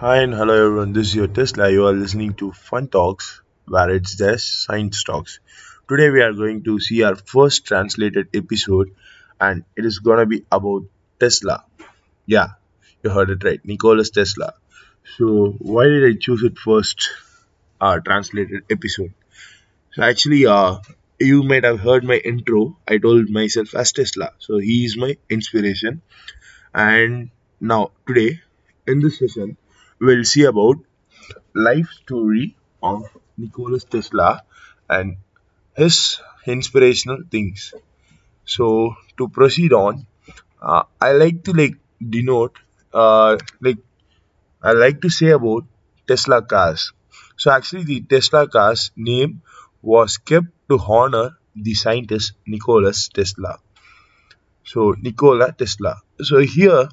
Hi and hello everyone, this is your Tesla. You are listening to Fun Talks, where it's just science talks. Today we are going to see our first translated episode, and it is gonna be about Tesla. Yeah, you heard it right, Nikola Tesla. So why did I choose it first? Uh, translated episode. So actually, uh, you might have heard my intro. I told myself as Tesla. So he is my inspiration. And now today in this session, we'll see about life story of Nikola Tesla and his inspirational things. So to proceed on, uh, I like to like denote, uh, like I like to say about Tesla cars. So actually, the Tesla cars name was kept to honor the scientist Nikola Tesla. So Nikola Tesla. So here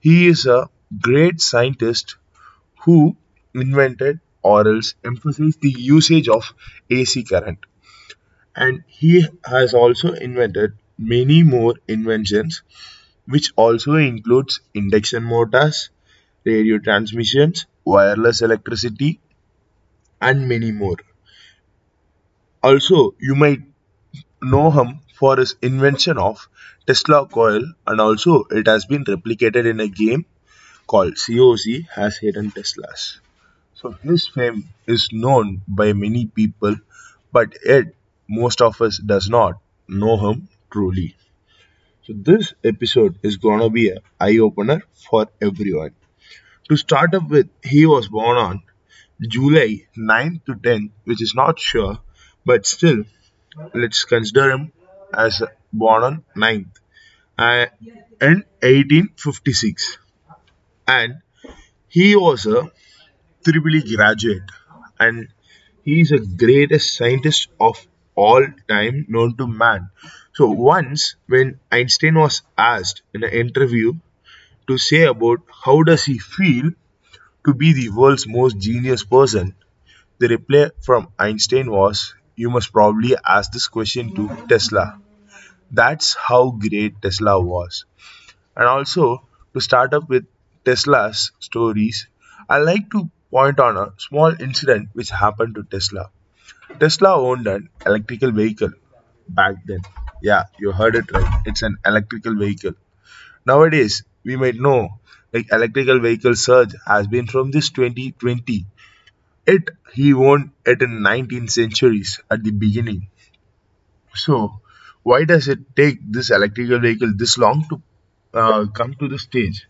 he is a great scientist who invented or else emphasized the usage of AC current. And he has also invented many more inventions, which also includes induction motors, radio transmissions, wireless electricity, and many more. Also, you might know him for his invention of Tesla coil, and also it has been replicated in a game called COC has hidden Teslas. So his fame is known by many people, but yet most of us does not know him truly. So this episode is gonna be an eye opener for everyone. To start up with, he was born on July 9th to 10th, which is not sure, but still, let's consider him as born on 9th uh, in 1856. And he was a triple E graduate, and he is the greatest scientist of all time known to man. So once, when Einstein was asked in an interview to say about how does he feel to be the world's most genius person, the reply from Einstein was, You must probably ask this question to Tesla. That's how great Tesla was. And also, to start up with Tesla's stories, I like to point on a small incident which happened to Tesla. Tesla owned an electrical vehicle back then. Yeah, you heard it right. It's an electrical vehicle. Nowadays, we might know like electrical vehicle surge has been from this 2020 it he owned it in 19th centuries at the beginning so why does it take this electrical vehicle this long to uh, come to the stage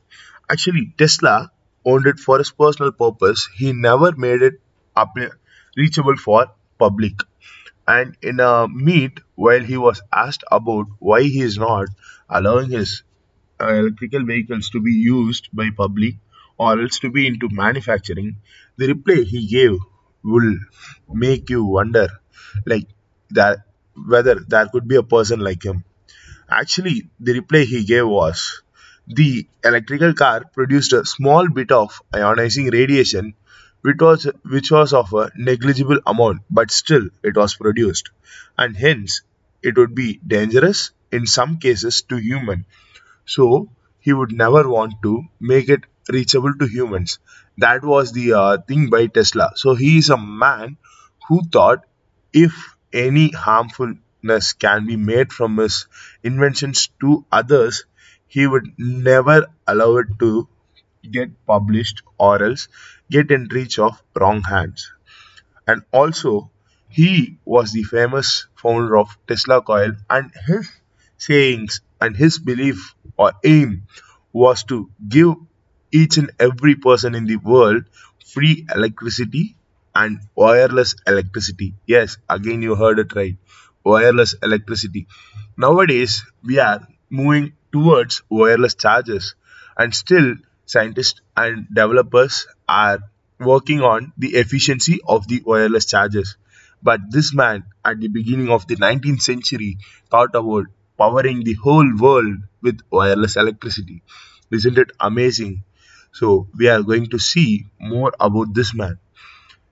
actually tesla owned it for his personal purpose he never made it up reachable for public and in a meet while he was asked about why he is not allowing his uh, electrical vehicles to be used by public or else to be into manufacturing, the reply he gave will make you wonder like that whether there could be a person like him. Actually, the reply he gave was the electrical car produced a small bit of ionizing radiation which was which was of a negligible amount but still it was produced and hence it would be dangerous in some cases to human so he would never want to make it reachable to humans. That was the uh, thing by Tesla. So he is a man who thought if any harmfulness can be made from his inventions to others, he would never allow it to get published or else get in reach of wrong hands. And also, he was the famous founder of Tesla Coil, and his sayings and his belief or aim was to give each and every person in the world free electricity and wireless electricity. Yes, again, you heard it right wireless electricity. Nowadays, we are moving towards wireless chargers, and still, scientists and developers are working on the efficiency of the wireless chargers. But this man, at the beginning of the 19th century, thought about powering the whole world with wireless electricity. Isn't it amazing? So, we are going to see more about this man.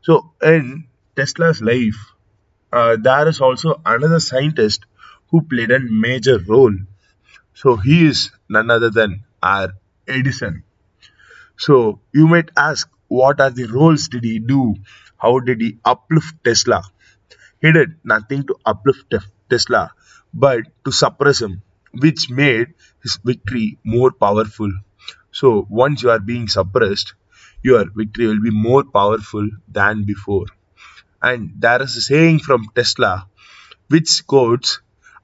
So, in Tesla's life, uh, there is also another scientist who played a major role. So, he is none other than our Edison. So, you might ask, what are the roles did he do? How did he uplift Tesla? He did nothing to uplift Te- Tesla, but to suppress him, which made his victory more powerful. So once you are being suppressed, your victory will be more powerful than before. And there is a saying from Tesla which quotes,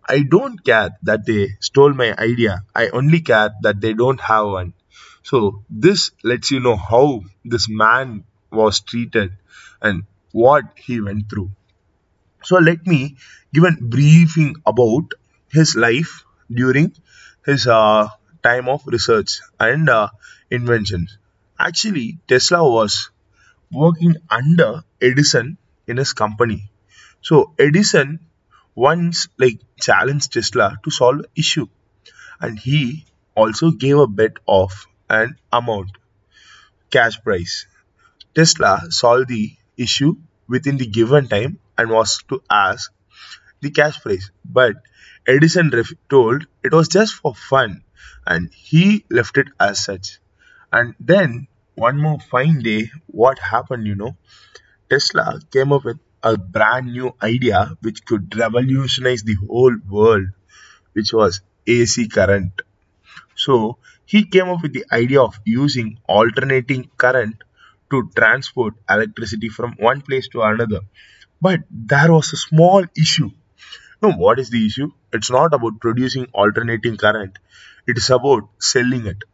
I don't care that they stole my idea. I only care that they don't have one. So this lets you know how this man was treated and what he went through. So let me give a briefing about his life during his uh, time of research and uh, inventions. Actually, Tesla was working under Edison in his company. So Edison once like challenged Tesla to solve the issue, and he also gave a bet of an amount cash price. Tesla solved the issue within the given time and was to ask the cash price. But Edison ref- told it was just for fun and he left it as such. And then one more fine day, what happened, you know? Tesla came up with a brand new idea which could revolutionize the whole world, which was AC current. So he came up with the idea of using alternating current to transport electricity from one place to another. But there was a small issue. Now, what is the issue? It's not about producing alternating current, it is about selling it.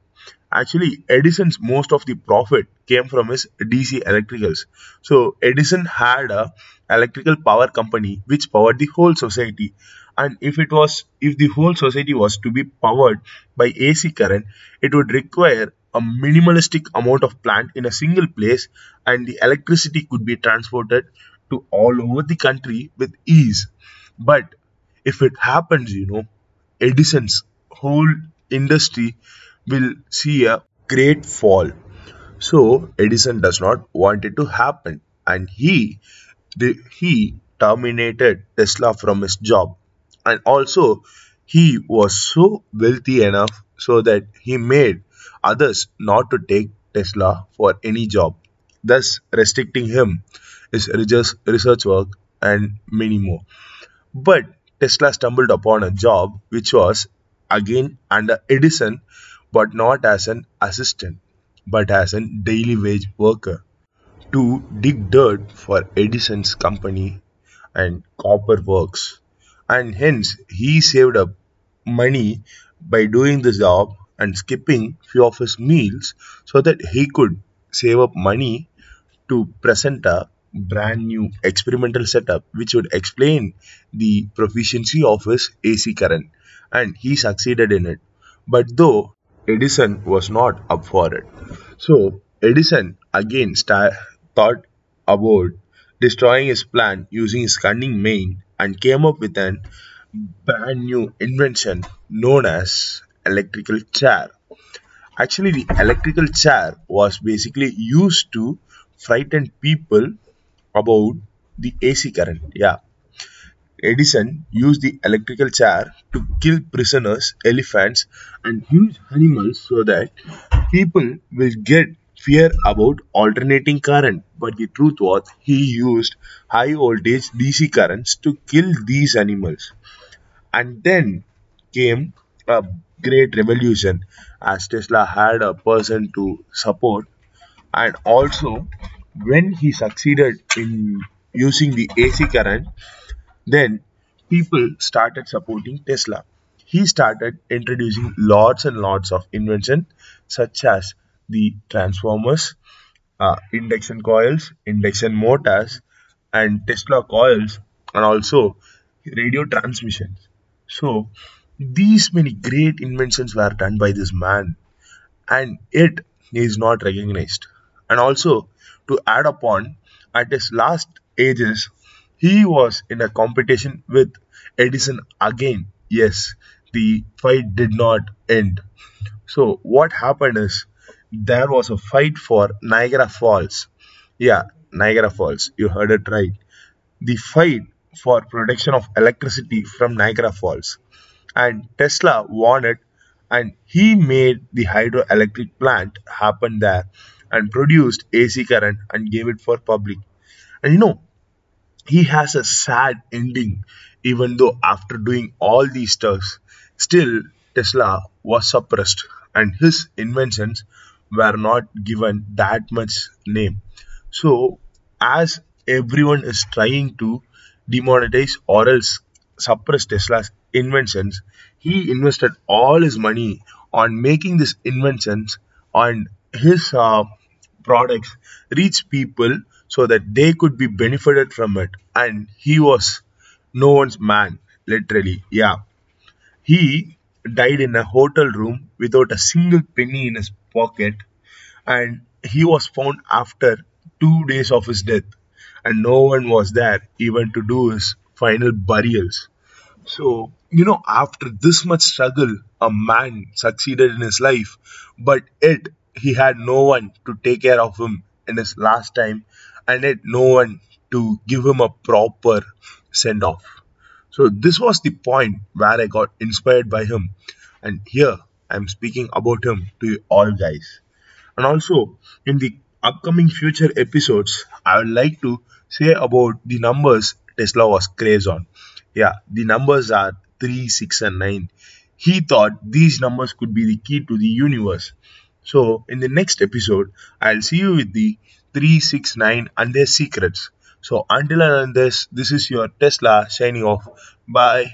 Actually, Edison's most of the profit came from his DC electricals. So Edison had a electrical power company which powered the whole society. And if it was if the whole society was to be powered by AC current, it would require a minimalistic amount of plant in a single place and the electricity could be transported to all over the country with ease. But if it happens, you know, Edison's whole industry will see a great fall. So Edison does not want it to happen, and he the, he terminated Tesla from his job, and also he was so wealthy enough so that he made others not to take Tesla for any job, thus restricting him his research research work and many more. But Tesla stumbled upon a job which was again under Edison but not as an assistant, but as a daily wage worker to dig dirt for Edison's company and copper works. And hence he saved up money by doing the job and skipping few of his meals so that he could save up money to present a brand new experimental setup which would explain the proficiency of his AC current and he succeeded in it. But though Edison was not up for it. So Edison again sta- thought about destroying his plan using his cunning mind and came up with an brand new invention known as electrical chair. Actually, the electrical chair was basically used to frighten people about the AC current. Yeah, Edison used the electrical chair to kill prisoners, elephants, and huge animals so that people will get fear about alternating current. But the truth was, he used high voltage DC currents to kill these animals. And then came a great revolution as Tesla had a person to support, and also when he succeeded in using the AC current, then people started supporting Tesla. He started introducing lots and lots of invention such as the transformers, uh, induction coils, induction motors, and Tesla coils, and also radio transmissions. So these many great inventions were done by this man, and it is not recognized. And also to add upon, at his last ages, he was in a competition with Edison again. Yes, the fight did not end. So, what happened is there was a fight for Niagara Falls. Yeah, Niagara Falls. You heard it right. The fight for production of electricity from Niagara Falls. And Tesla won it and he made the hydroelectric plant happen there and produced AC current and gave it for public. And you know, he has a sad ending, even though after doing all these stuffs, still Tesla was suppressed and his inventions were not given that much name. So, as everyone is trying to demonetize or else suppress Tesla's inventions, he invested all his money on making these inventions and his uh, products reach people so that they could be benefited from it. And he was no one's man, literally. Yeah. He died in a hotel room without a single penny in his pocket and he was found after two days of his death, and no one was there even to do his final burials. So, you know, after this much struggle, a man succeeded in his life, but yet he had no one to take care of him in his last time, and yet no one to give him a proper send off. So, this was the point where I got inspired by him, and here I'm speaking about him to you all guys. And also, in the upcoming future episodes, I would like to say about the numbers Tesla was crazed on. Yeah, the numbers are 3, 6, and 9. He thought these numbers could be the key to the universe. So, in the next episode, I'll see you with the 3, 6, 9 and their secrets. So, until and this, this is your Tesla signing off. Bye.